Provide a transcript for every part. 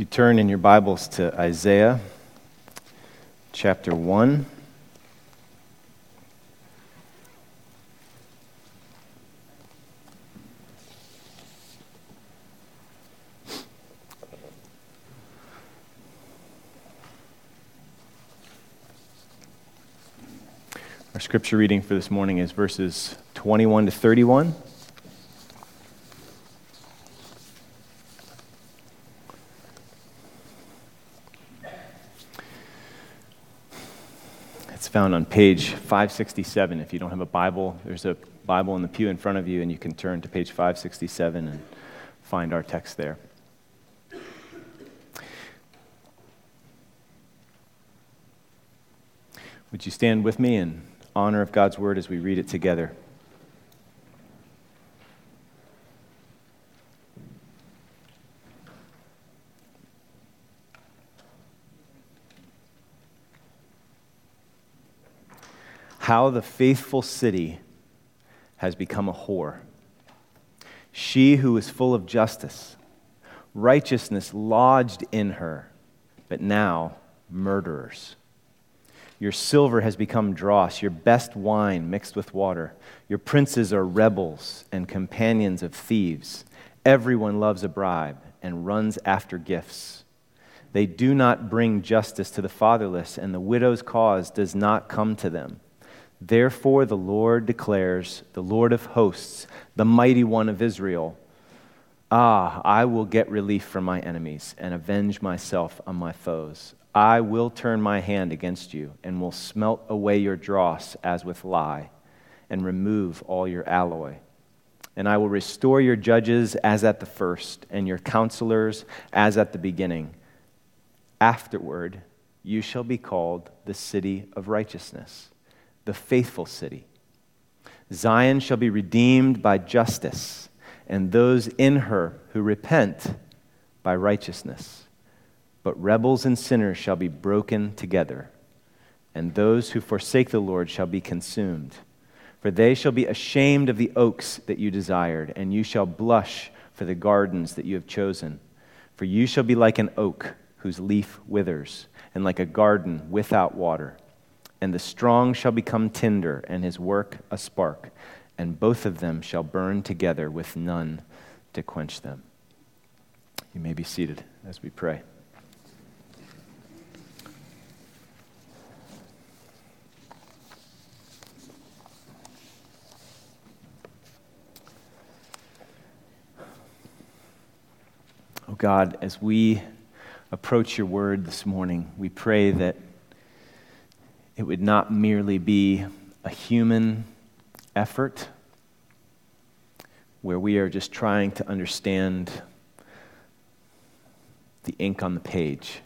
you turn in your Bibles to Isaiah chapter 1. Our scripture reading for this morning is verses 21 to 31. Found on page 567. If you don't have a Bible, there's a Bible in the pew in front of you, and you can turn to page 567 and find our text there. Would you stand with me in honor of God's word as we read it together? How the faithful city has become a whore. She who is full of justice, righteousness lodged in her, but now murderers. Your silver has become dross, your best wine mixed with water. Your princes are rebels and companions of thieves. Everyone loves a bribe and runs after gifts. They do not bring justice to the fatherless, and the widow's cause does not come to them. Therefore, the Lord declares, the Lord of hosts, the mighty one of Israel, Ah, I will get relief from my enemies and avenge myself on my foes. I will turn my hand against you and will smelt away your dross as with lye and remove all your alloy. And I will restore your judges as at the first and your counselors as at the beginning. Afterward, you shall be called the city of righteousness the faithful city. Zion shall be redeemed by justice, and those in her who repent by righteousness. But rebels and sinners shall be broken together, and those who forsake the Lord shall be consumed. For they shall be ashamed of the oaks that you desired, and you shall blush for the gardens that you have chosen. For you shall be like an oak whose leaf withers, and like a garden without water and the strong shall become tinder, and his work a spark, and both of them shall burn together with none to quench them. You may be seated as we pray. Oh God, as we approach your word this morning, we pray that it would not merely be a human effort where we are just trying to understand the ink on the page.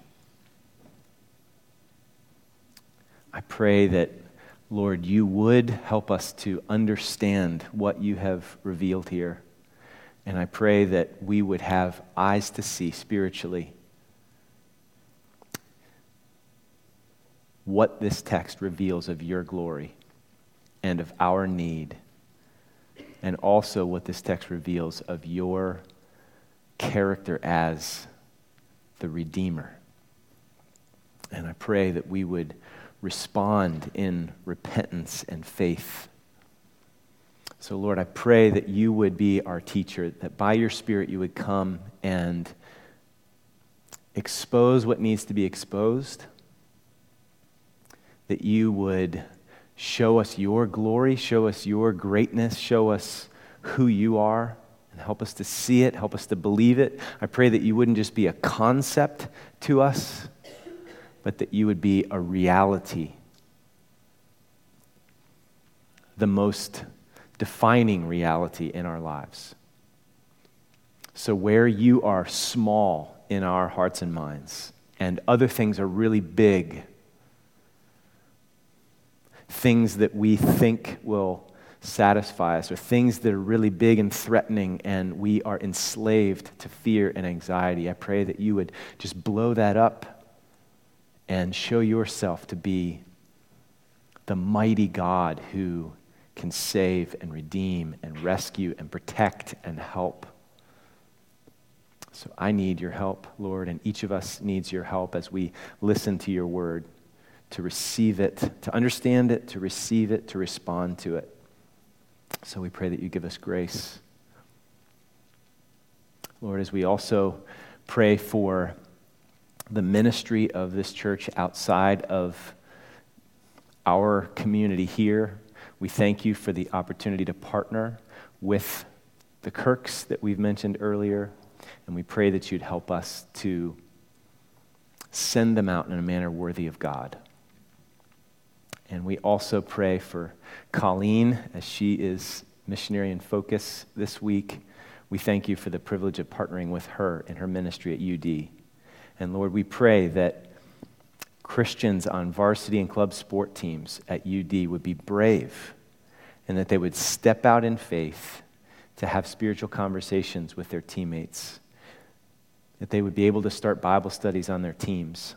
I pray that, Lord, you would help us to understand what you have revealed here. And I pray that we would have eyes to see spiritually what this text reveals of your glory and of our need, and also what this text reveals of your character as the Redeemer. And I pray that we would respond in repentance and faith. So, Lord, I pray that you would be our teacher, that by your Spirit you would come and expose what needs to be exposed that you would show us your glory, show us your greatness, show us who you are, and help us to see it, help us to believe it. I pray that you wouldn't just be a concept to us, but that you would be a reality. The most defining reality in our lives. So, where you are small in our hearts and minds, and other things are really big things that we think will satisfy us or things that are really big and threatening and we are enslaved to fear and anxiety. I pray that you would just blow that up and show yourself to be the mighty God who can save and redeem and rescue and protect and help. So I need your help, Lord, and each of us needs your help as we listen to your word, to receive it, to understand it, to receive it, to respond to it. So we pray that you give us grace. Lord, as we also pray for the ministry of this church outside of our community here, we thank you for the opportunity to partner with the Kirks that we've mentioned earlier, and we pray that you'd help us to send them out in a manner worthy of God. And we also pray for Colleen as she is missionary in focus this week. We thank you for the privilege of partnering with her in her ministry at UD. And Lord, we pray that Christians on varsity and club sport teams at UD would be brave and that they would step out in faith to have spiritual conversations with their teammates, that they would be able to start Bible studies on their teams.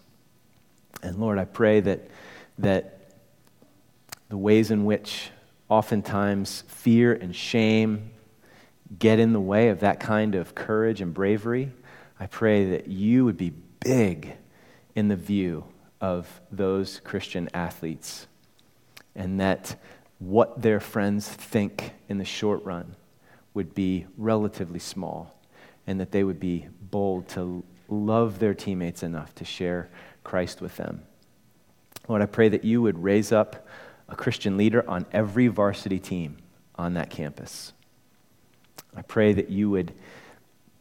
And Lord, I pray that, that the ways in which oftentimes fear and shame get in the way of that kind of courage and bravery, I pray that you would be big in the view of those Christian athletes and that what their friends think in the short run would be relatively small and that they would be bold to love their teammates enough to share Christ with them. Lord, I pray that you would raise up a Christian leader on every varsity team on that campus. I pray that you would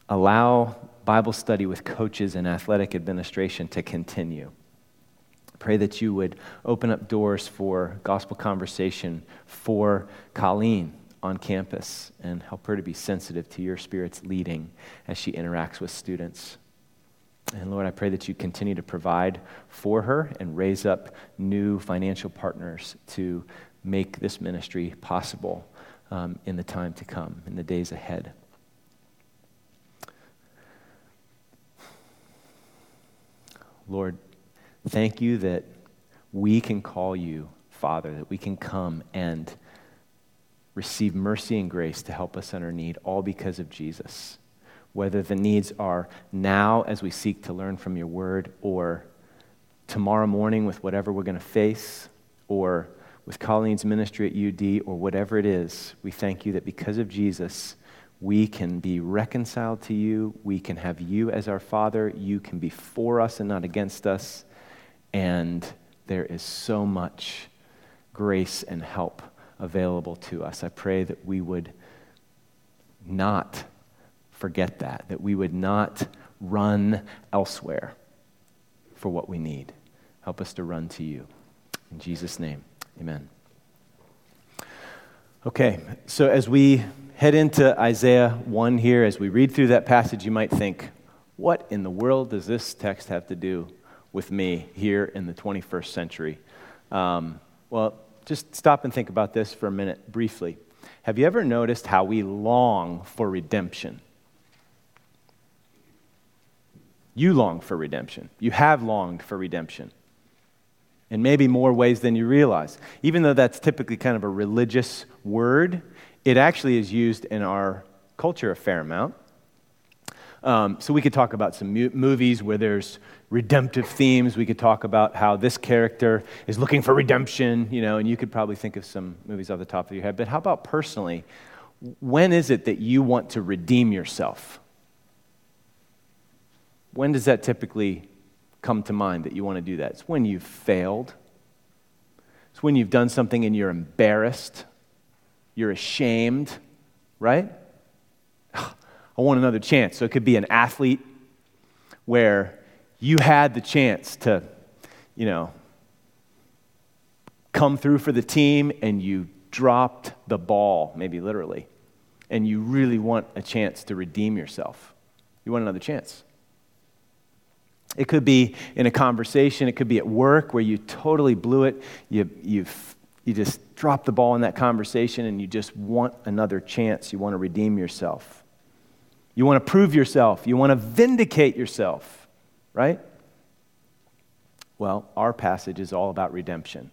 allow Bible study with coaches and athletic administration to continue. Pray that you would open up doors for gospel conversation for Colleen on campus and help her to be sensitive to your Spirit's leading as she interacts with students. And Lord, I pray that you continue to provide for her and raise up new financial partners to make this ministry possible um, in the time to come, in the days ahead. Lord, thank you that we can call you Father, that we can come and receive mercy and grace to help us in our need, all because of Jesus whether the needs are now as we seek to learn from your word, or tomorrow morning with whatever we're going to face, or with Colleen's ministry at UD, or whatever it is, we thank you that because of Jesus, we can be reconciled to you. We can have you as our Father. You can be for us and not against us. And there is so much grace and help available to us. I pray that we would not forget that, that we would not run elsewhere for what we need. Help us to run to you. In Jesus' name, amen. Okay, so as we head into Isaiah 1 here, as we read through that passage, you might think, what in the world does this text have to do with me here in the 21st century? Um, well, just stop and think about this for a minute briefly. Have you ever noticed how we long for redemption? You long for redemption. You have longed for redemption. In maybe more ways than you realize. Even though that's typically kind of a religious word, it actually is used in our culture a fair amount. Um, so we could talk about some mu- movies where there's redemptive themes. We could talk about how this character is looking for redemption, you know, and you could probably think of some movies off the top of your head. But how about personally? When is it that you want to redeem yourself? When does that typically come to mind that you want to do that? It's when you've failed. It's when you've done something and you're embarrassed. You're ashamed, right? I want another chance. So it could be an athlete where you had the chance to, you know, come through for the team and you dropped the ball, maybe literally, and you really want a chance to redeem yourself. You want another chance. It could be in a conversation, it could be at work where you totally blew it. You, you you just dropped the ball in that conversation and you just want another chance. You want to redeem yourself. You want to prove yourself. You want to vindicate yourself, right? Well, our passage is all about redemption.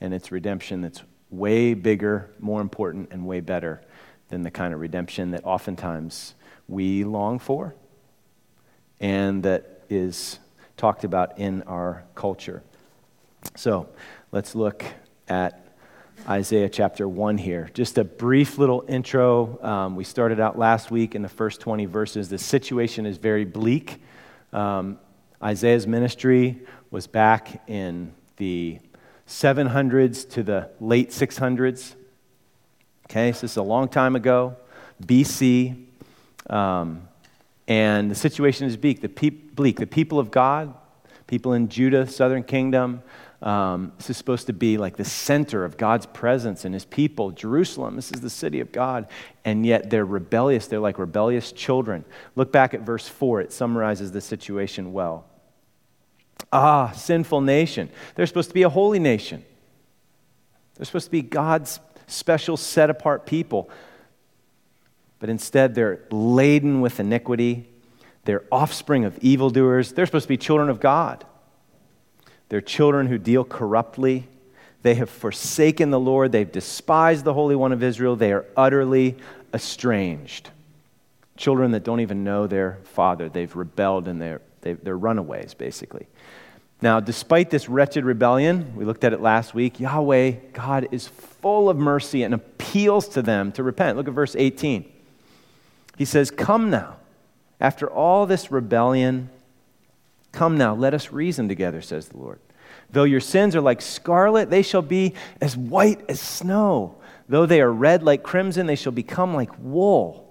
And it's redemption that's way bigger, more important, and way better than the kind of redemption that oftentimes we long for and that is talked about in our culture. So let's look at Isaiah chapter 1 here. Just a brief little intro. Um, we started out last week in the first 20 verses. The situation is very bleak. Um, Isaiah's ministry was back in the 700s to the late 600s. Okay, so this is a long time ago, BC. Um, and the situation is bleak. The, bleak. the people of God, people in Judah, southern kingdom, um, this is supposed to be like the center of God's presence and his people. Jerusalem, this is the city of God. And yet they're rebellious. They're like rebellious children. Look back at verse 4, it summarizes the situation well. Ah, sinful nation. They're supposed to be a holy nation, they're supposed to be God's special, set apart people. But instead, they're laden with iniquity. They're offspring of evildoers. They're supposed to be children of God. They're children who deal corruptly. They have forsaken the Lord. They've despised the Holy One of Israel. They are utterly estranged. Children that don't even know their father. They've rebelled and they're, they're runaways, basically. Now, despite this wretched rebellion, we looked at it last week, Yahweh, God, is full of mercy and appeals to them to repent. Look at verse 18. He says, Come now. After all this rebellion, come now, let us reason together, says the Lord. Though your sins are like scarlet, they shall be as white as snow. Though they are red like crimson, they shall become like wool.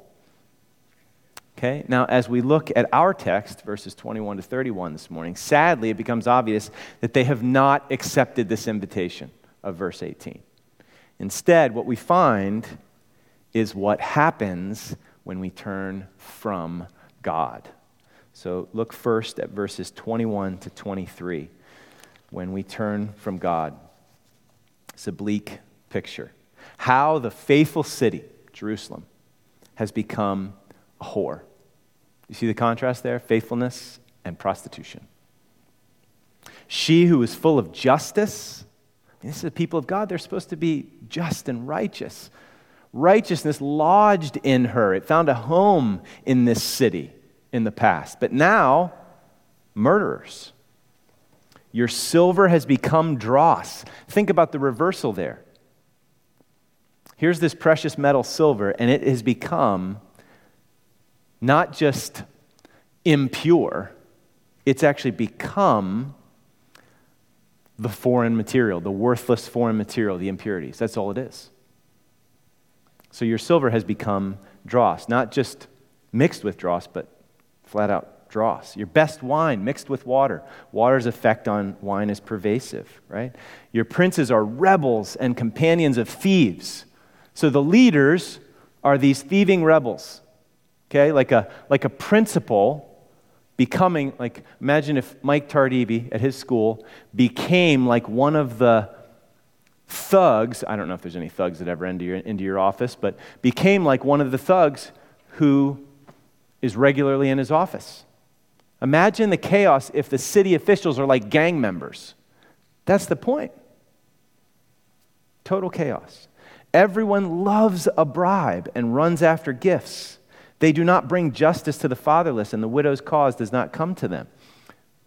Okay, now as we look at our text, verses 21 to 31 this morning, sadly it becomes obvious that they have not accepted this invitation of verse 18. Instead, what we find is what happens when we turn from God. So look first at verses 21 to 23. When we turn from God, it's a bleak picture. How the faithful city, Jerusalem, has become a whore. You see the contrast there? Faithfulness and prostitution. She who is full of justice, this is the people of God, they're supposed to be just and righteous righteousness lodged in her. It found a home in this city in the past. But now, murderers. Your silver has become dross. Think about the reversal there. Here's this precious metal silver, and it has become not just impure, it's actually become the foreign material, the worthless foreign material, the impurities. That's all it is. So your silver has become dross, not just mixed with dross, but flat out dross. Your best wine mixed with water. Water's effect on wine is pervasive, right? Your princes are rebels and companions of thieves. So the leaders are these thieving rebels, okay? Like a, like a principal becoming, like, imagine if Mike Tardibi at his school became like one of the thugs, I don't know if there's any thugs that ever enter your, into your office, but became like one of the thugs who is regularly in his office. Imagine the chaos if the city officials are like gang members. That's the point. Total chaos. Everyone loves a bribe and runs after gifts. They do not bring justice to the fatherless, and the widow's cause does not come to them.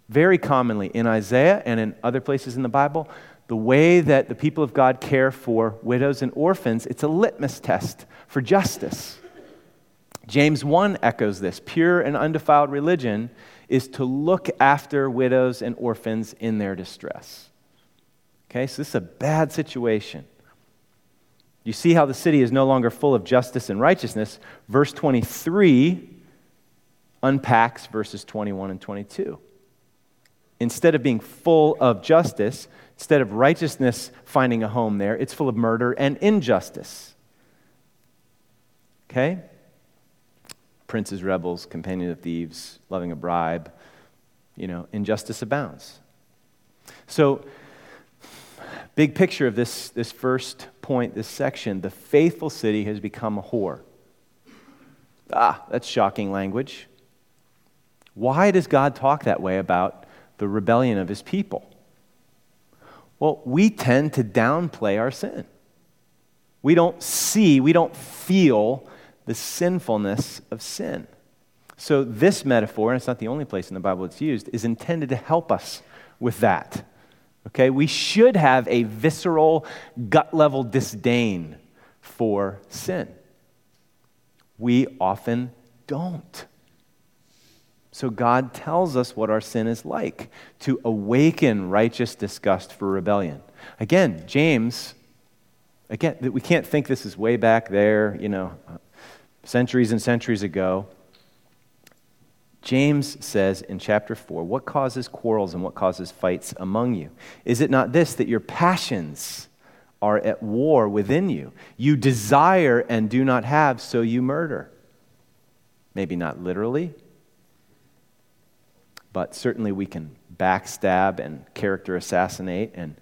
Very commonly in Isaiah and in other places in the Bible, the way that the people of God care for widows and orphans, it's a litmus test for justice. James 1 echoes this. Pure and undefiled religion is to look after widows and orphans in their distress. Okay, so this is a bad situation. You see how the city is no longer full of justice and righteousness. Verse 23 unpacks verses 21 and 22. Instead of being full of justice, Instead of righteousness finding a home there, it's full of murder and injustice. Okay? Princes, rebels, companion of thieves, loving a bribe. You know, injustice abounds. So, big picture of this, this first point, this section the faithful city has become a whore. Ah, that's shocking language. Why does God talk that way about the rebellion of his people? Well, we tend to downplay our sin. We don't see, we don't feel the sinfulness of sin. So, this metaphor, and it's not the only place in the Bible it's used, is intended to help us with that. Okay? We should have a visceral, gut level disdain for sin. We often don't. So God tells us what our sin is like to awaken righteous disgust for rebellion. Again, James, again, we can't think this is way back there, you know, uh, centuries and centuries ago. James says in chapter 4, What causes quarrels and what causes fights among you? Is it not this, that your passions are at war within you? You desire and do not have, so you murder. Maybe not literally, but certainly we can backstab and character assassinate and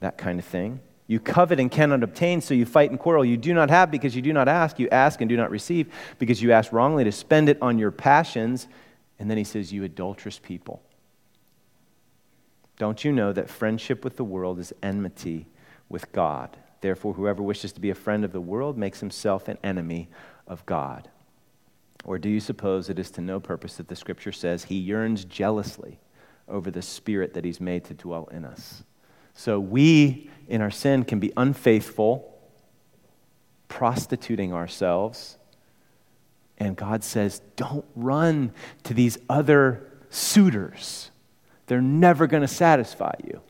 that kind of thing. You covet and cannot obtain, so you fight and quarrel. You do not have because you do not ask. You ask and do not receive because you ask wrongly to spend it on your passions. And then he says, You adulterous people. Don't you know that friendship with the world is enmity with God? Therefore, whoever wishes to be a friend of the world makes himself an enemy of God. Or do you suppose it is to no purpose that the scripture says he yearns jealously over the spirit that he's made to dwell in us? So we, in our sin, can be unfaithful, prostituting ourselves. And God says, don't run to these other suitors. They're never going to satisfy you.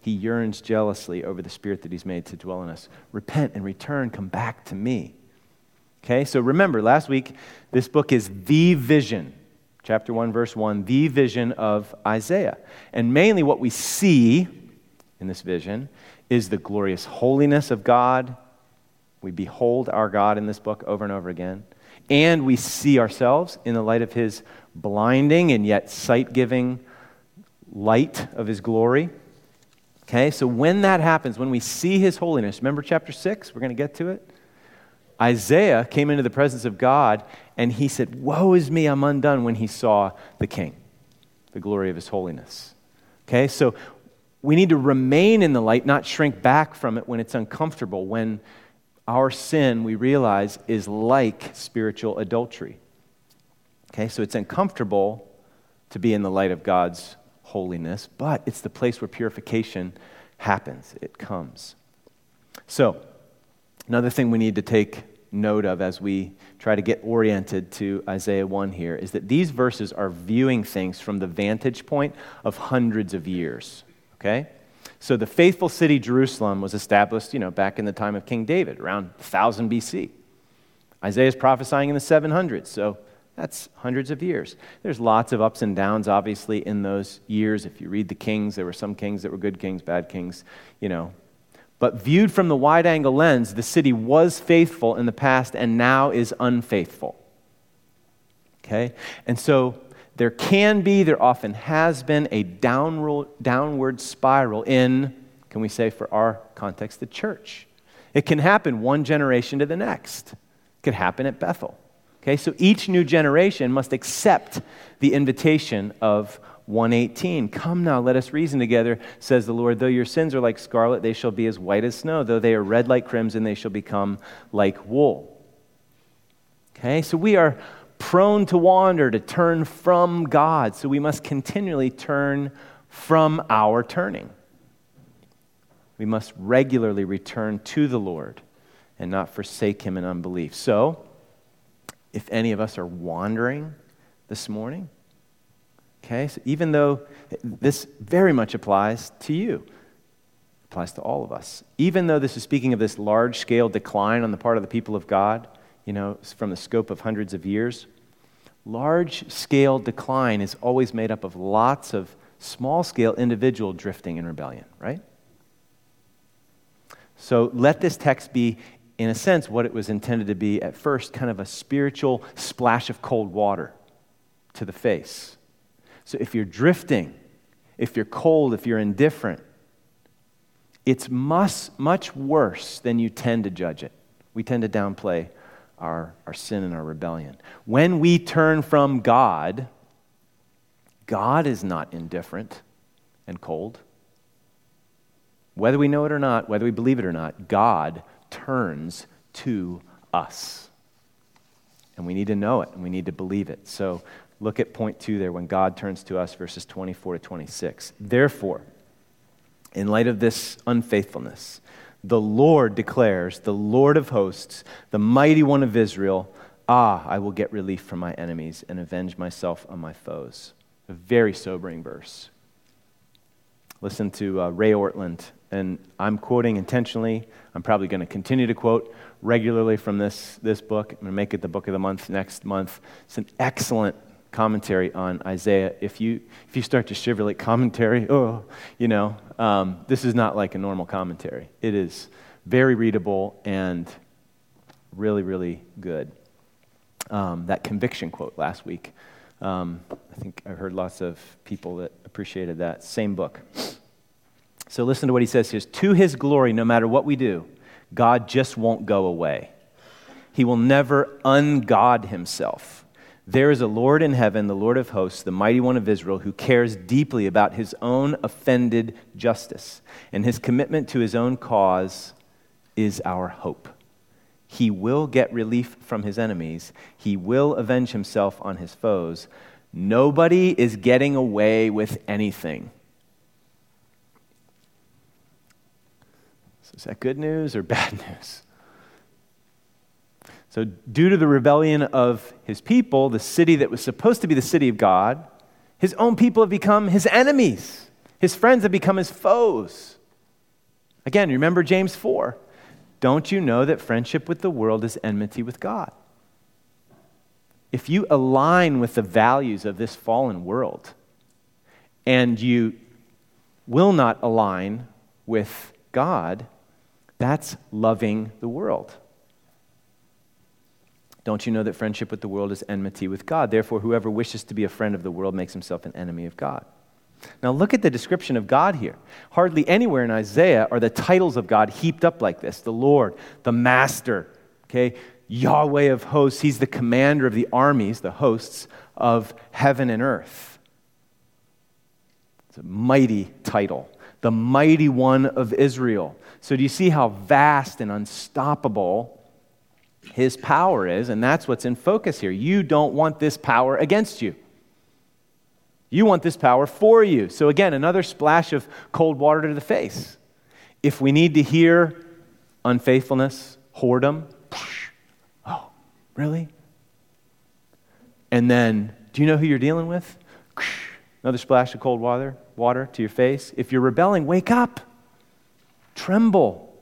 He yearns jealously over the spirit that he's made to dwell in us. Repent and return, come back to me. Okay, so remember, last week, this book is the vision, chapter 1, verse 1, the vision of Isaiah. And mainly what we see in this vision is the glorious holiness of God. We behold our God in this book over and over again. And we see ourselves in the light of his blinding and yet sight giving light of his glory. Okay, so when that happens, when we see his holiness, remember chapter 6? We're going to get to it. Isaiah came into the presence of God and he said, Woe is me, I'm undone, when he saw the king, the glory of his holiness. Okay, so we need to remain in the light, not shrink back from it when it's uncomfortable, when our sin, we realize, is like spiritual adultery. Okay, so it's uncomfortable to be in the light of God's holiness, but it's the place where purification happens, it comes. So, Another thing we need to take note of as we try to get oriented to Isaiah 1 here is that these verses are viewing things from the vantage point of hundreds of years. Okay? So the faithful city Jerusalem was established, you know, back in the time of King David, around 1000 BC. Isaiah is prophesying in the 700s, so that's hundreds of years. There's lots of ups and downs, obviously, in those years. If you read the kings, there were some kings that were good kings, bad kings, you know, but viewed from the wide angle lens, the city was faithful in the past and now is unfaithful. Okay? And so there can be, there often has been, a downward, downward spiral in, can we say for our context, the church. It can happen one generation to the next. It could happen at Bethel. Okay, so each new generation must accept the invitation of 118 Come now, let us reason together, says the Lord. Though your sins are like scarlet, they shall be as white as snow. Though they are red like crimson, they shall become like wool. Okay, so we are prone to wander, to turn from God. So we must continually turn from our turning. We must regularly return to the Lord and not forsake Him in unbelief. So, if any of us are wandering this morning, Okay, so even though this very much applies to you, applies to all of us. Even though this is speaking of this large scale decline on the part of the people of God, you know, from the scope of hundreds of years, large scale decline is always made up of lots of small scale individual drifting in rebellion, right? So let this text be, in a sense, what it was intended to be at first kind of a spiritual splash of cold water to the face so if you're drifting, if you're cold, if you're indifferent, it's much, much worse than you tend to judge it. We tend to downplay our, our sin and our rebellion. When we turn from God, God is not indifferent and cold. Whether we know it or not, whether we believe it or not, God turns to us. And we need to know it and we need to believe it. So look at point two there when God turns to us, verses 24 to 26. Therefore, in light of this unfaithfulness, the Lord declares, the Lord of hosts, the mighty one of Israel, Ah, I will get relief from my enemies and avenge myself on my foes. A very sobering verse. Listen to uh, Ray Ortlund, and I'm quoting intentionally. I'm probably going to continue to quote regularly from this, this book. I'm going to make it the book of the month next month. It's an excellent commentary on Isaiah. If you, if you start to shiver like commentary, oh, you know, um, this is not like a normal commentary. It is very readable and really, really good. Um, that conviction quote last week. Um, I think I heard lots of people that appreciated that. Same book. So listen to what he says here. To his glory, no matter what we do, God just won't go away. He will never ungod himself. There is a Lord in heaven, the Lord of hosts, the mighty one of Israel, who cares deeply about his own offended justice. And his commitment to his own cause is our hope. He will get relief from his enemies, he will avenge himself on his foes. Nobody is getting away with anything. So is that good news or bad news? So, due to the rebellion of his people, the city that was supposed to be the city of God, his own people have become his enemies. His friends have become his foes. Again, remember James 4. Don't you know that friendship with the world is enmity with God? If you align with the values of this fallen world and you will not align with God, that's loving the world. Don't you know that friendship with the world is enmity with God? Therefore, whoever wishes to be a friend of the world makes himself an enemy of God. Now, look at the description of God here. Hardly anywhere in Isaiah are the titles of God heaped up like this the Lord, the Master, okay? Yahweh of hosts. He's the commander of the armies, the hosts of heaven and earth. It's a mighty title. The mighty one of Israel. So, do you see how vast and unstoppable his power is, and that's what's in focus here. You don't want this power against you. You want this power for you. So, again, another splash of cold water to the face. If we need to hear unfaithfulness, whoredom, oh, really? And then, do you know who you're dealing with? Another splash of cold water, water to your face. If you're rebelling, wake up, tremble.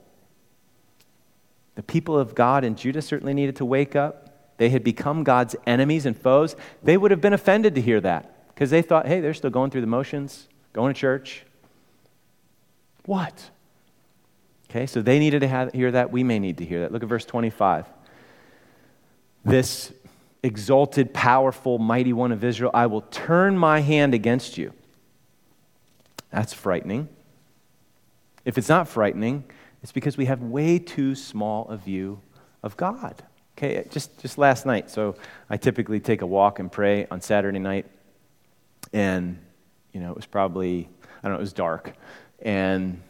The people of God in Judah certainly needed to wake up. They had become God's enemies and foes. They would have been offended to hear that because they thought, hey, they're still going through the motions, going to church. What? Okay, so they needed to have, hear that. We may need to hear that. Look at verse 25. This exalted, powerful, mighty one of Israel, I will turn my hand against you. That's frightening. If it's not frightening, it's because we have way too small a view of God. Okay, just, just last night. So I typically take a walk and pray on Saturday night. And, you know, it was probably, I don't know, it was dark. And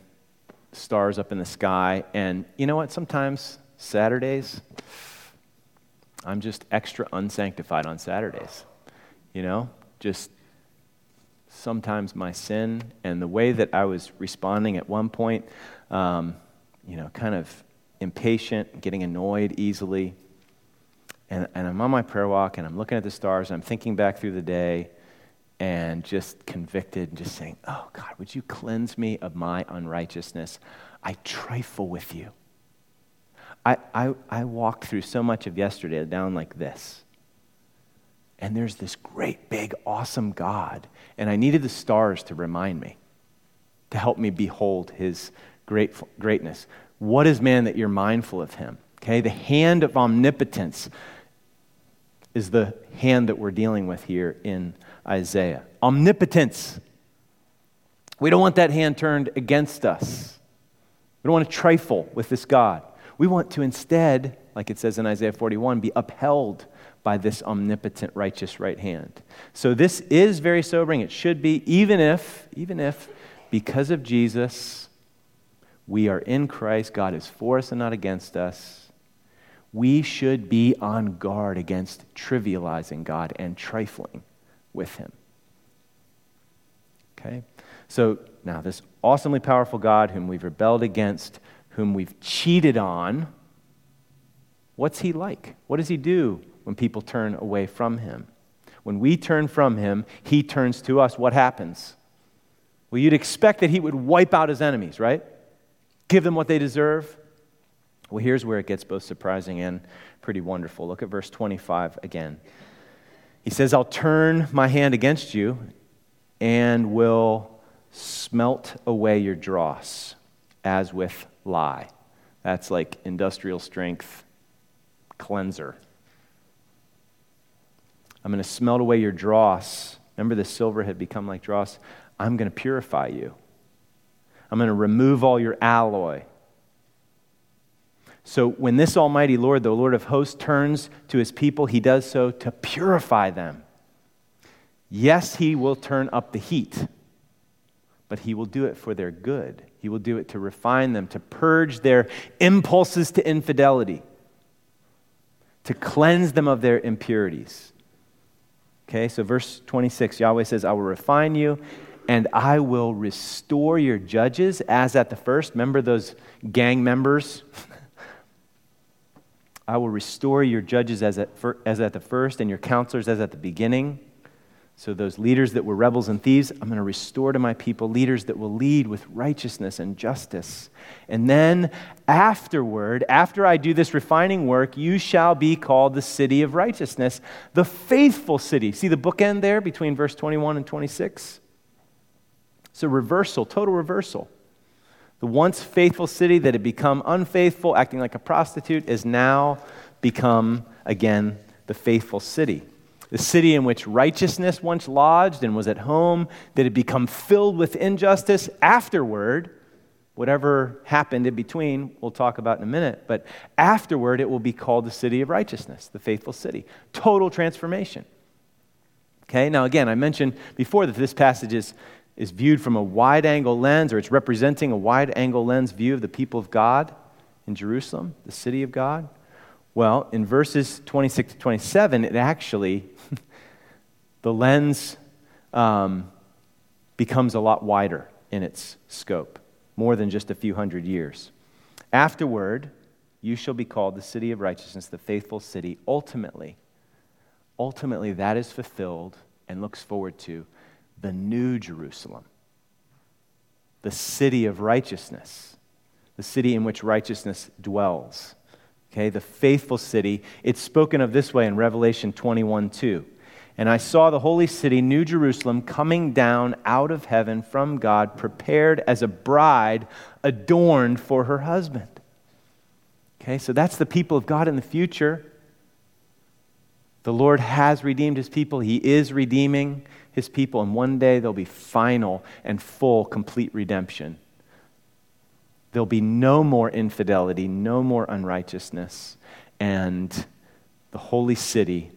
stars up in the sky. And you know what? Sometimes Saturdays, I'm just extra unsanctified on Saturdays. You know, just sometimes my sin and the way that I was responding at one point. Um, you know, kind of impatient, getting annoyed easily. And, and I'm on my prayer walk and I'm looking at the stars and I'm thinking back through the day and just convicted and just saying, Oh God, would you cleanse me of my unrighteousness? I trifle with you. I, I, I walked through so much of yesterday down like this. And there's this great, big, awesome God. And I needed the stars to remind me, to help me behold his great, greatness. What is man that you're mindful of him? Okay, the hand of omnipotence is the hand that we're dealing with here in Isaiah. Omnipotence. We don't want that hand turned against us. We don't want to trifle with this God. We want to instead, like it says in Isaiah 41, be upheld by this omnipotent, righteous right hand. So this is very sobering. It should be, even if, even if, because of Jesus, we are in Christ. God is for us and not against us. we should be on guard against trivializing God and trifling with Him. Okay? So now, this awesomely powerful God whom we've rebelled against, whom we've cheated on, what's He like? What does He do when people turn away from Him? When we turn from Him, He turns to us. What happens? Well, you'd expect that He would wipe out His enemies, right? Give them what they deserve well, here's where it gets both surprising and pretty wonderful. Look at verse 25 again. He says, I'll turn my hand against you and will smelt away your dross as with lye. That's like industrial strength cleanser. I'm going to smelt away your dross. Remember, the silver had become like dross. I'm going to purify you. I'm going to remove all your alloy. So when this Almighty Lord, the Lord of hosts, turns to his people, he does so to purify them. Yes, he will turn up the heat, but he will do it for their good. He will do it to refine them, to purge their impulses to infidelity, to cleanse them of their impurities. Okay, so verse 26, Yahweh says, I will refine you and I will restore your judges as at the first. Remember those gang members I will restore your judges as at, as at the first and your counselors as at the beginning. So, those leaders that were rebels and thieves, I'm going to restore to my people leaders that will lead with righteousness and justice. And then, afterward, after I do this refining work, you shall be called the city of righteousness, the faithful city. See the bookend there between verse 21 and 26? It's a reversal, total reversal. The once faithful city that had become unfaithful, acting like a prostitute, is now become again the faithful city. The city in which righteousness once lodged and was at home, that had become filled with injustice afterward, whatever happened in between, we'll talk about in a minute, but afterward it will be called the city of righteousness, the faithful city. Total transformation. Okay, now again, I mentioned before that this passage is is viewed from a wide angle lens, or it's representing a wide angle lens view of the people of God in Jerusalem, the city of God? Well, in verses 26 to 27, it actually, the lens um, becomes a lot wider in its scope, more than just a few hundred years. Afterward, you shall be called the city of righteousness, the faithful city. Ultimately, ultimately, that is fulfilled and looks forward to the new Jerusalem, the city of righteousness, the city in which righteousness dwells. Okay, the faithful city. It's spoken of this way in Revelation 21 2. And I saw the holy city, New Jerusalem, coming down out of heaven from God, prepared as a bride adorned for her husband. Okay, so that's the people of God in the future. The Lord has redeemed his people, he is redeeming his people, and one day there'll be final and full, complete redemption. There'll be no more infidelity, no more unrighteousness, and the holy city,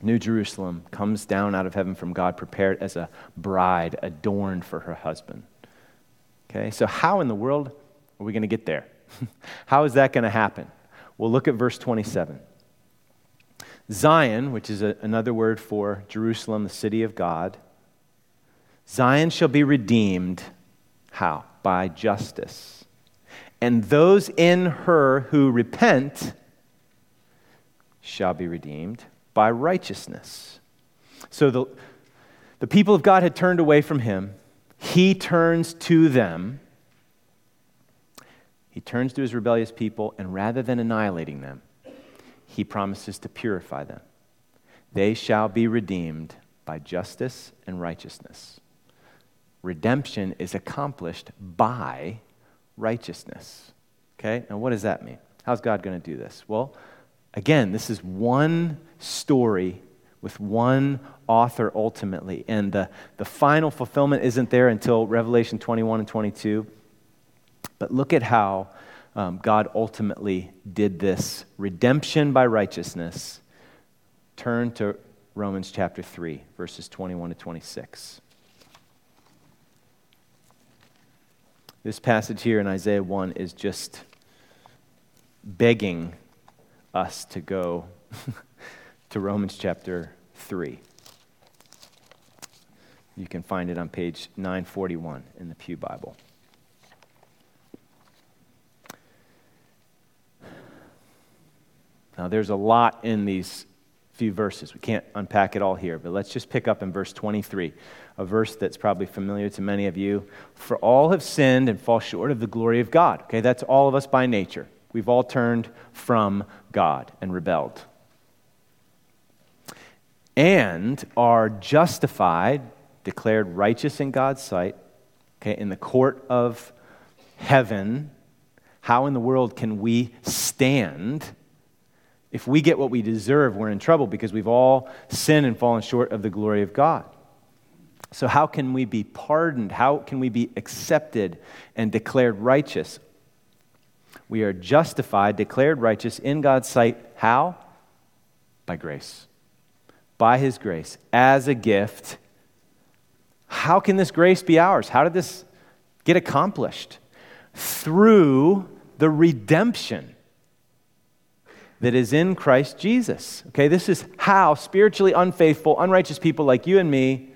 New Jerusalem, comes down out of heaven from God, prepared as a bride adorned for her husband. Okay, so how in the world are we going to get there? how is that going to happen? Well, look at verse 27. Zion, which is a, another word for Jerusalem, the city of God, Zion shall be redeemed. How? By justice. And those in her who repent shall be redeemed by righteousness. So the, the people of God had turned away from him. He turns to them. He turns to his rebellious people, and rather than annihilating them, he promises to purify them. They shall be redeemed by justice and righteousness. Redemption is accomplished by righteousness. Okay? Now, what does that mean? How's God going to do this? Well, again, this is one story with one author ultimately. And the, the final fulfillment isn't there until Revelation 21 and 22. But look at how um, God ultimately did this redemption by righteousness. Turn to Romans chapter 3, verses 21 to 26. This passage here in Isaiah 1 is just begging us to go to Romans chapter 3. You can find it on page 941 in the Pew Bible. Now, there's a lot in these few verses. We can't unpack it all here, but let's just pick up in verse 23, a verse that's probably familiar to many of you. For all have sinned and fall short of the glory of God. Okay, that's all of us by nature. We've all turned from God and rebelled. And are justified, declared righteous in God's sight, okay, in the court of heaven. How in the world can we stand? If we get what we deserve, we're in trouble because we've all sinned and fallen short of the glory of God. So, how can we be pardoned? How can we be accepted and declared righteous? We are justified, declared righteous in God's sight. How? By grace. By His grace, as a gift. How can this grace be ours? How did this get accomplished? Through the redemption that is in Christ Jesus. Okay, this is how spiritually unfaithful, unrighteous people like you and me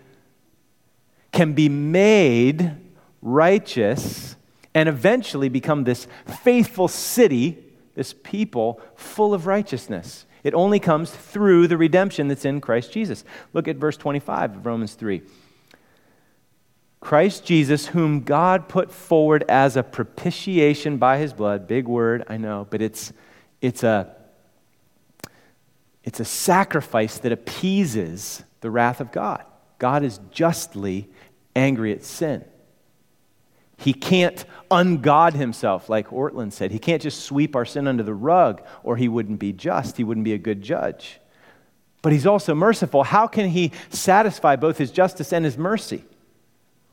can be made righteous and eventually become this faithful city, this people full of righteousness. It only comes through the redemption that's in Christ Jesus. Look at verse 25 of Romans 3. Christ Jesus, whom God put forward as a propitiation by his blood, big word, I know, but it's, it's a it's a sacrifice that appeases the wrath of God. God is justly angry at sin. He can't ungod himself, like Ortlund said. He can't just sweep our sin under the rug, or he wouldn't be just. He wouldn't be a good judge. But he's also merciful. How can he satisfy both his justice and his mercy?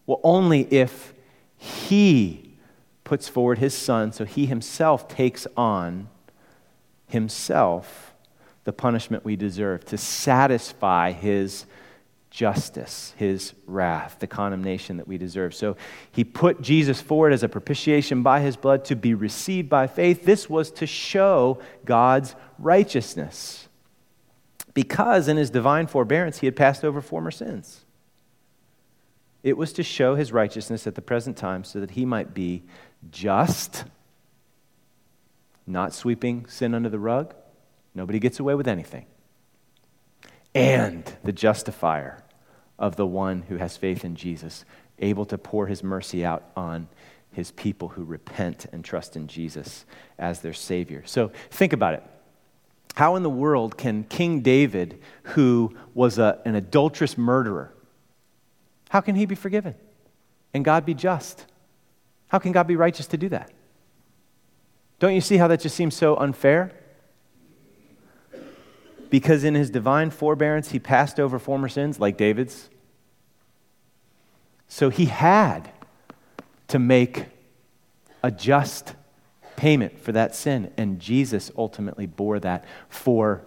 Well, only if he puts forward his son, so he himself takes on himself the punishment we deserve, to satisfy his justice, his wrath, the condemnation that we deserve. So he put Jesus forward as a propitiation by his blood to be received by faith. This was to show God's righteousness. Because in his divine forbearance he had passed over former sins. It was to show his righteousness at the present time so that he might be just, not sweeping sin under the rug, Nobody gets away with anything. And the justifier of the one who has faith in Jesus, able to pour his mercy out on his people who repent and trust in Jesus as their Savior. So think about it. How in the world can King David, who was a, an adulterous murderer, how can he be forgiven and God be just? How can God be righteous to do that? Don't you see how that just seems so unfair? Because in his divine forbearance he passed over former sins like David's. So he had to make a just payment for that sin, and Jesus ultimately bore that for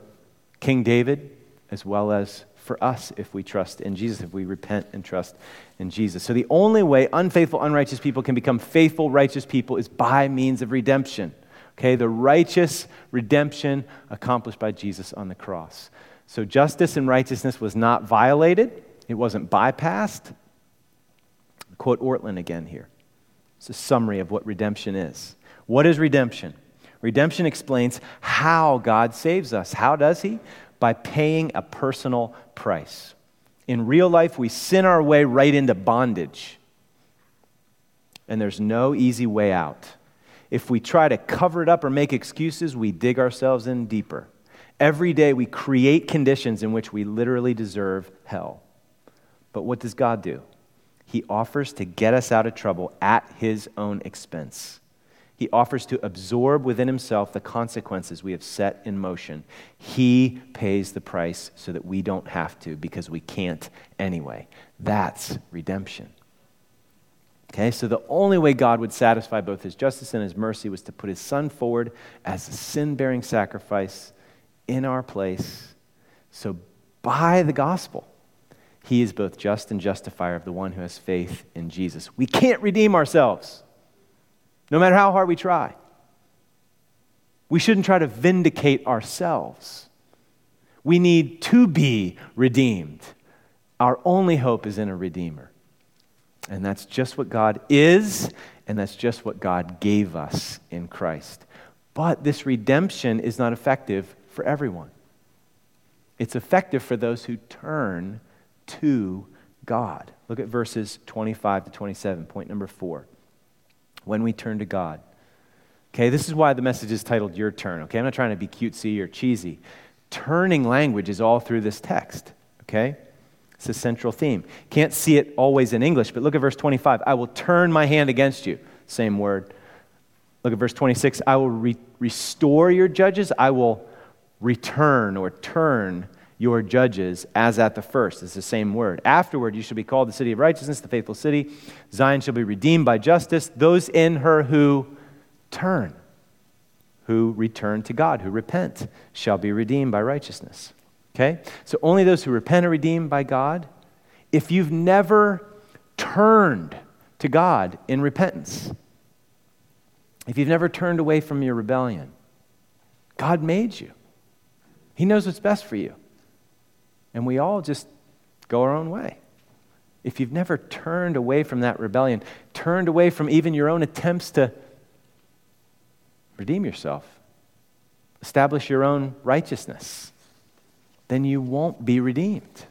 King David as well as for us if we trust in Jesus, if we repent and trust in Jesus. So the only way unfaithful, unrighteous people can become faithful, righteous people is by means of redemption. Okay, the righteous redemption accomplished by Jesus on the cross. So justice and righteousness was not violated, it wasn't bypassed. quote Ortlund again here. It's a summary of what redemption is. What is redemption? Redemption explains how God saves us. How does He? By paying a personal price. In real life, we sin our way right into bondage, and there's no easy way out. If we try to cover it up or make excuses, we dig ourselves in deeper. Every day we create conditions in which we literally deserve hell. But what does God do? He offers to get us out of trouble at his own expense. He offers to absorb within himself the consequences we have set in motion. He pays the price so that we don't have to because we can't anyway. That's redemption. Okay, so the only way God would satisfy both his justice and his mercy was to put his son forward as a sin bearing sacrifice in our place. So by the gospel, he is both just and justifier of the one who has faith in Jesus. We can't redeem ourselves, no matter how hard we try. We shouldn't try to vindicate ourselves. We need to be redeemed. Our only hope is in a Redeemer. And that's just what God is, and that's just what God gave us in Christ. But this redemption is not effective for everyone. It's effective for those who turn to God. Look at verses 25 to 27, point number four. When we turn to God. Okay, this is why the message is titled Your Turn. Okay, I'm not trying to be cutesy or cheesy. Turning language is all through this text. Okay? It's a central theme. Can't see it always in English, but look at verse 25. I will turn my hand against you. Same word. Look at verse 26. I will re- restore your judges. I will return or turn your judges as at the first. It's the same word. Afterward, you shall be called the city of righteousness, the faithful city. Zion shall be redeemed by justice. Those in her who turn, who return to God, who repent, shall be redeemed by righteousness. Okay? So only those who repent are redeemed by God. If you've never turned to God in repentance, if you've never turned away from your rebellion, God made you. He knows what's best for you. And we all just go our own way. If you've never turned away from that rebellion, turned away from even your own attempts to redeem yourself, establish your own righteousness, then you won't be redeemed.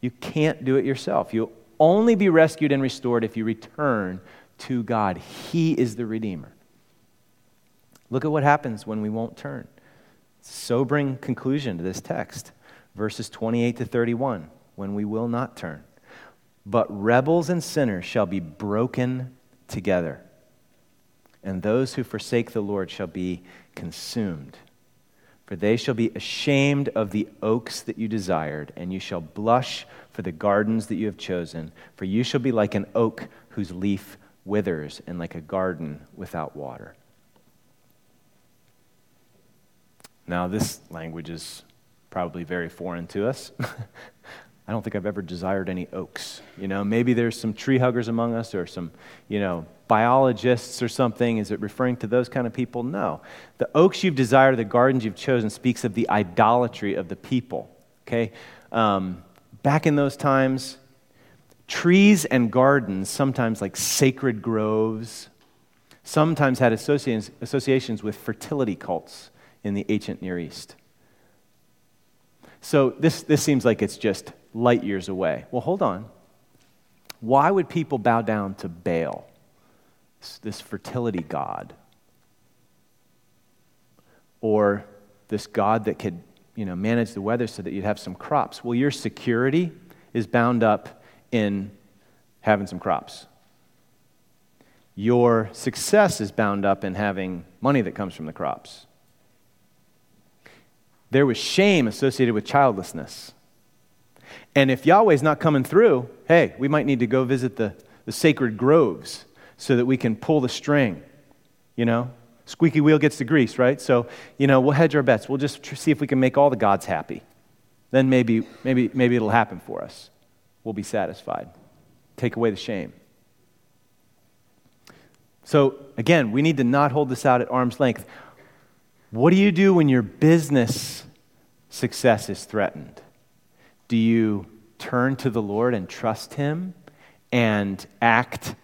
You can't do it yourself. You'll only be rescued and restored if you return to God. He is the Redeemer. Look at what happens when we won't turn. Sobering conclusion to this text, verses 28 to 31, when we will not turn. But rebels and sinners shall be broken together, and those who forsake the Lord shall be consumed. For they shall be ashamed of the oaks that you desired, and you shall blush for the gardens that you have chosen. For you shall be like an oak whose leaf withers, and like a garden without water. Now, this language is probably very foreign to us. I don't think I've ever desired any oaks. You know, maybe there's some tree huggers among us or some, you know, biologists or something. Is it referring to those kind of people? No. The oaks you've desired, the gardens you've chosen, speaks of the idolatry of the people. Okay? Um, back in those times, trees and gardens, sometimes like sacred groves, sometimes had associations, with fertility cults in the ancient Near East. So this, this seems like it's just light years away. Well, hold on. Why would people bow down to Baal, this fertility god? Or this god that could you know, manage the weather so that you'd have some crops? Well, your security is bound up in having some crops. Your success is bound up in having money that comes from the crops. There was shame associated with childlessness. And if Yahweh's not coming through, hey, we might need to go visit the, the sacred groves so that we can pull the string. You know, squeaky wheel gets the grease, right? So, you know, we'll hedge our bets. We'll just see if we can make all the gods happy. Then maybe, maybe, maybe it'll happen for us. We'll be satisfied. Take away the shame. So, again, we need to not hold this out at arm's length. What do you do when your business success is threatened? Do you turn to the Lord and trust Him and act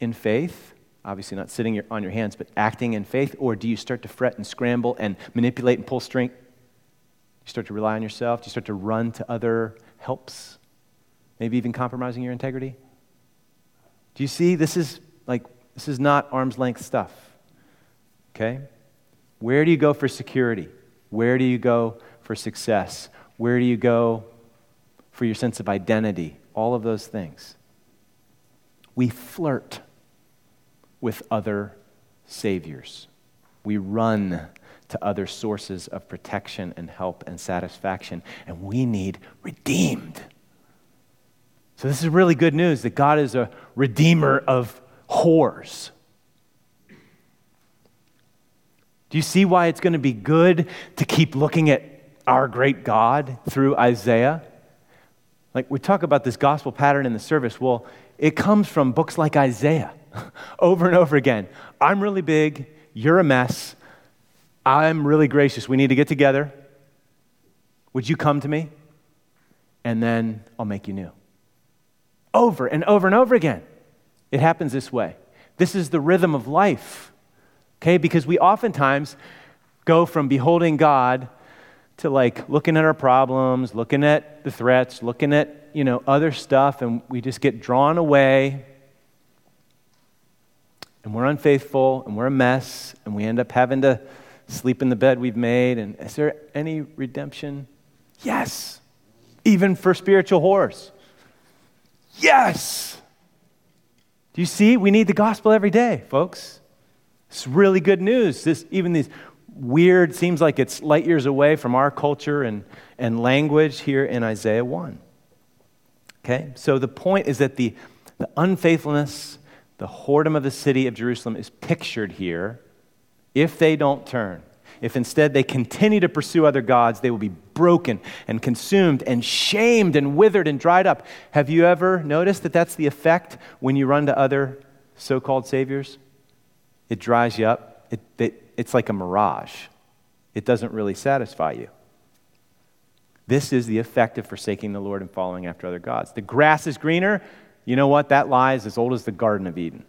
in faith? Obviously, not sitting on your hands, but acting in faith? Or do you start to fret and scramble and manipulate and pull string? You start to rely on yourself? Do you start to run to other helps? Maybe even compromising your integrity? Do you see? This is like, this is not arm's length stuff. Okay? Where do you go for security? Where do you go for success? Where do you go for your sense of identity, all of those things. We flirt with other saviors. We run to other sources of protection and help and satisfaction, and we need redeemed. So, this is really good news that God is a redeemer of whores. Do you see why it's going to be good to keep looking at our great God through Isaiah? Like we talk about this gospel pattern in the service. Well, it comes from books like Isaiah over and over again. I'm really big, you're a mess. I'm really gracious. We need to get together. Would you come to me? And then I'll make you new. Over and over and over again. It happens this way. This is the rhythm of life, okay? Because we oftentimes go from beholding God to like looking at our problems, looking at the threats, looking at, you know, other stuff, and we just get drawn away. And we're unfaithful, and we're a mess, and we end up having to sleep in the bed we've made. And is there any redemption? Yes. Even for spiritual whores. Yes. Do you see? We need the gospel every day, folks. It's really good news. This, even these weird, seems like it's light years away from our culture and, and language here in Isaiah 1. Okay? So the point is that the, the unfaithfulness, the whoredom of the city of Jerusalem is pictured here if they don't turn. If instead they continue to pursue other gods, they will be broken and consumed and shamed and withered and dried up. Have you ever noticed that that's the effect when you run to other so called saviors? It dries you up. It, it, it's like a mirage, it doesn't really satisfy you. This is the effect of forsaking the Lord and following after other gods. The grass is greener. You know what? That lie is as old as the Garden of Eden.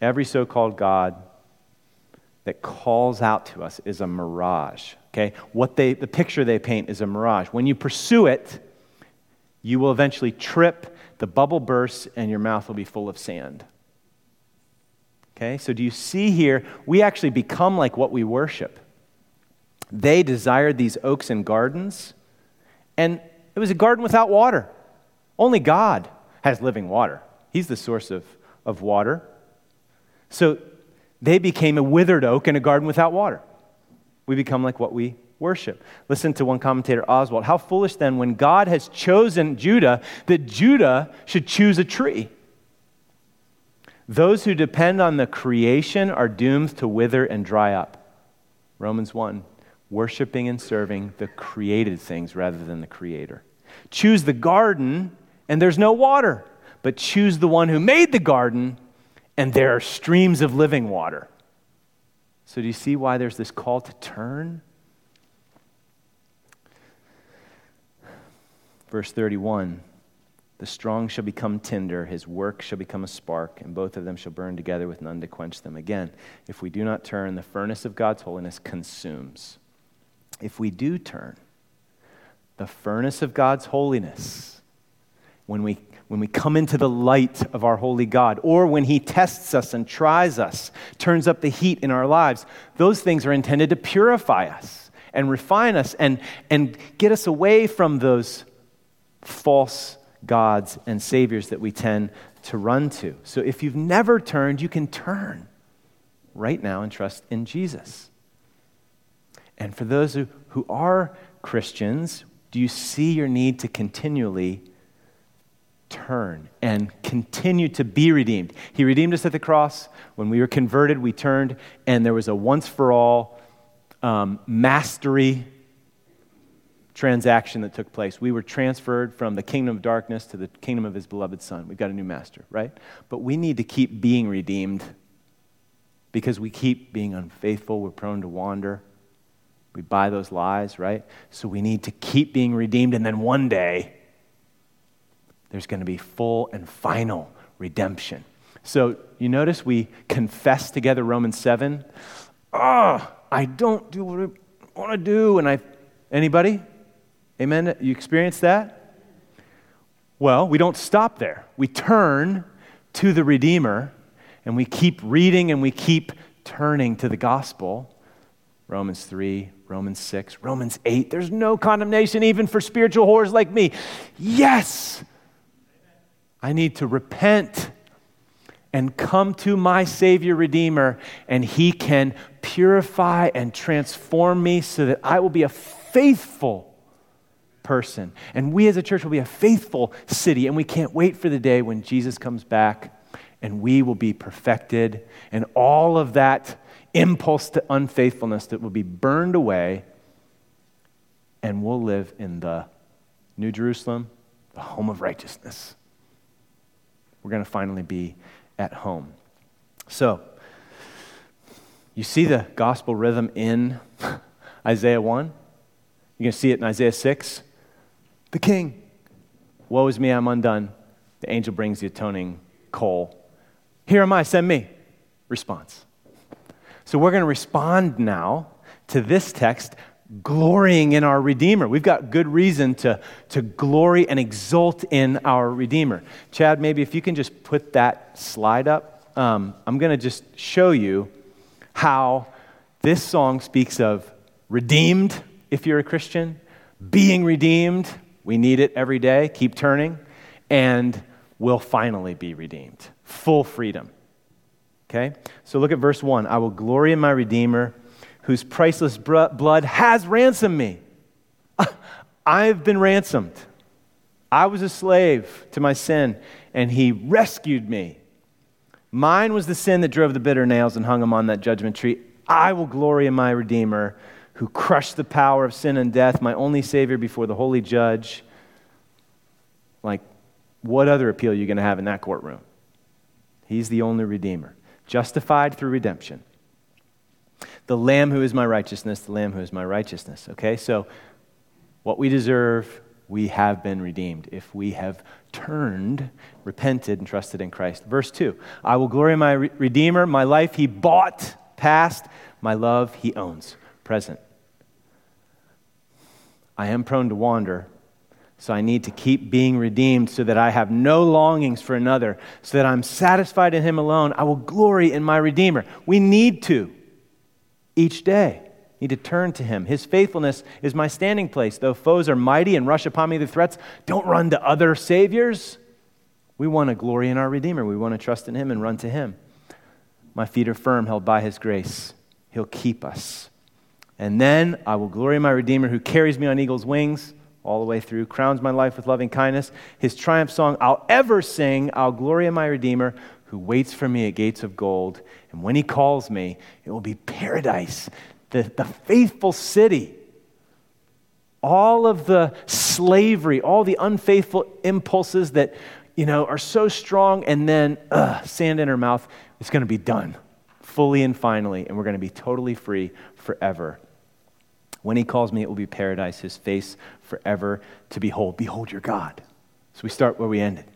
Every so called God that calls out to us is a mirage. Okay? What they, the picture they paint is a mirage. When you pursue it, you will eventually trip, the bubble bursts, and your mouth will be full of sand. Okay? So do you see here, we actually become like what we worship. They desired these oaks and gardens, and it was a garden without water. Only God has living water. He's the source of, of water. So they became a withered oak in a garden without water. We become like what we worship. Listen to one commentator, Oswalt. How foolish then, when God has chosen Judah, that Judah should choose a tree. Those who depend on the creation are doomed to wither and dry up. Romans 1 worshiping and serving the created things rather than the creator. Choose the garden, and there's no water, but choose the one who made the garden, and there are streams of living water. So, do you see why there's this call to turn? Verse 31 The strong shall become tinder, his work shall become a spark, and both of them shall burn together with none to quench them. Again, if we do not turn, the furnace of God's holiness consumes. If we do turn, the furnace of God's holiness, when we when we come into the light of our holy God, or when He tests us and tries us, turns up the heat in our lives, those things are intended to purify us and refine us and, and get us away from those false gods and saviors that we tend to run to. So if you've never turned, you can turn right now and trust in Jesus. And for those who, who are Christians, do you see your need to continually turn and continue to be redeemed. He redeemed us at the cross. When we were converted, we turned, and there was a once for all um, mastery transaction that took place. We were transferred from the kingdom of darkness to the kingdom of his beloved Son. We've got a new master, right? But we need to keep being redeemed because we keep being unfaithful. We're prone to wander. We buy those lies, right? So we need to keep being redeemed, and then one day, there's going to be full and final redemption. So you notice we confess together Romans 7. Oh, I don't do what I want to do. And I, anybody? Amen? You experience that? Well, we don't stop there. We turn to the Redeemer and we keep reading and we keep turning to the gospel. Romans 3, Romans 6, Romans 8. There's no condemnation even for spiritual whores like me. Yes! I need to repent and come to my Savior Redeemer, and He can purify and transform me so that I will be a faithful person. And we as a church will be a faithful city, and we can't wait for the day when Jesus comes back and we will be perfected, and all of that impulse to unfaithfulness that will be burned away, and we'll live in the New Jerusalem, the home of righteousness we're going to finally be at home. So, You see the gospel rhythm in Isaiah 1? You can see it in Isaiah 6. The king. Woe is me, I'm undone. The angel brings the atoning coal. Here am I, send me. Response. So we're going to respond now to this text, glorying in our Redeemer. We've got good reason to, to glory and exult in our Redeemer. Chad, maybe if you can just put that slide up, um, I'm going to just show you how this song speaks of redeemed, if you're a Christian, being redeemed. We need it every day. Keep turning. And we'll finally be redeemed. Full freedom. Okay? So look at verse 1. I will glory in my Redeemer, whose priceless blood has ransomed me. I've been ransomed. I was a slave to my sin, and he rescued me. Mine was the sin that drove the bitter nails and hung him on that judgment tree. I will glory in my Redeemer, who crushed the power of sin and death, my only Savior before the holy judge. Like, what other appeal are you going to have in that courtroom? He's the only Redeemer, justified through redemption. The Lamb who is my righteousness, the Lamb who is my righteousness. Okay, so what we deserve, we have been redeemed if we have turned, repented, and trusted in Christ. Verse 2 I will glory in my Redeemer, my life he bought, past, my love he owns, present. I am prone to wander, so I need to keep being redeemed so that I have no longings for another, so that I'm satisfied in Him alone. I will glory in my Redeemer. We need to each day. Need to turn to him. His faithfulness is my standing place. Though foes are mighty and rush upon me with threats, don't run to other saviors. We want to glory in our Redeemer. We want to trust in him and run to him. My feet are firm, held by his grace. He'll keep us. And then I will glory in my Redeemer who carries me on eagle's wings all the way through, crowns my life with loving kindness. His triumph song I'll ever sing. I'll glory in my Redeemer who waits for me at gates of gold. And when he calls me, it will be paradise, the, the faithful city. All of the slavery, all the unfaithful impulses that, you know, are so strong, and then uh, sand in her mouth, it's going to be done fully and finally, and we're going to be totally free forever. When he calls me, it will be paradise, his face forever to behold. Behold your God. So we start where we ended.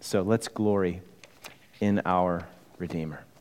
So let's glory in our Redeemer.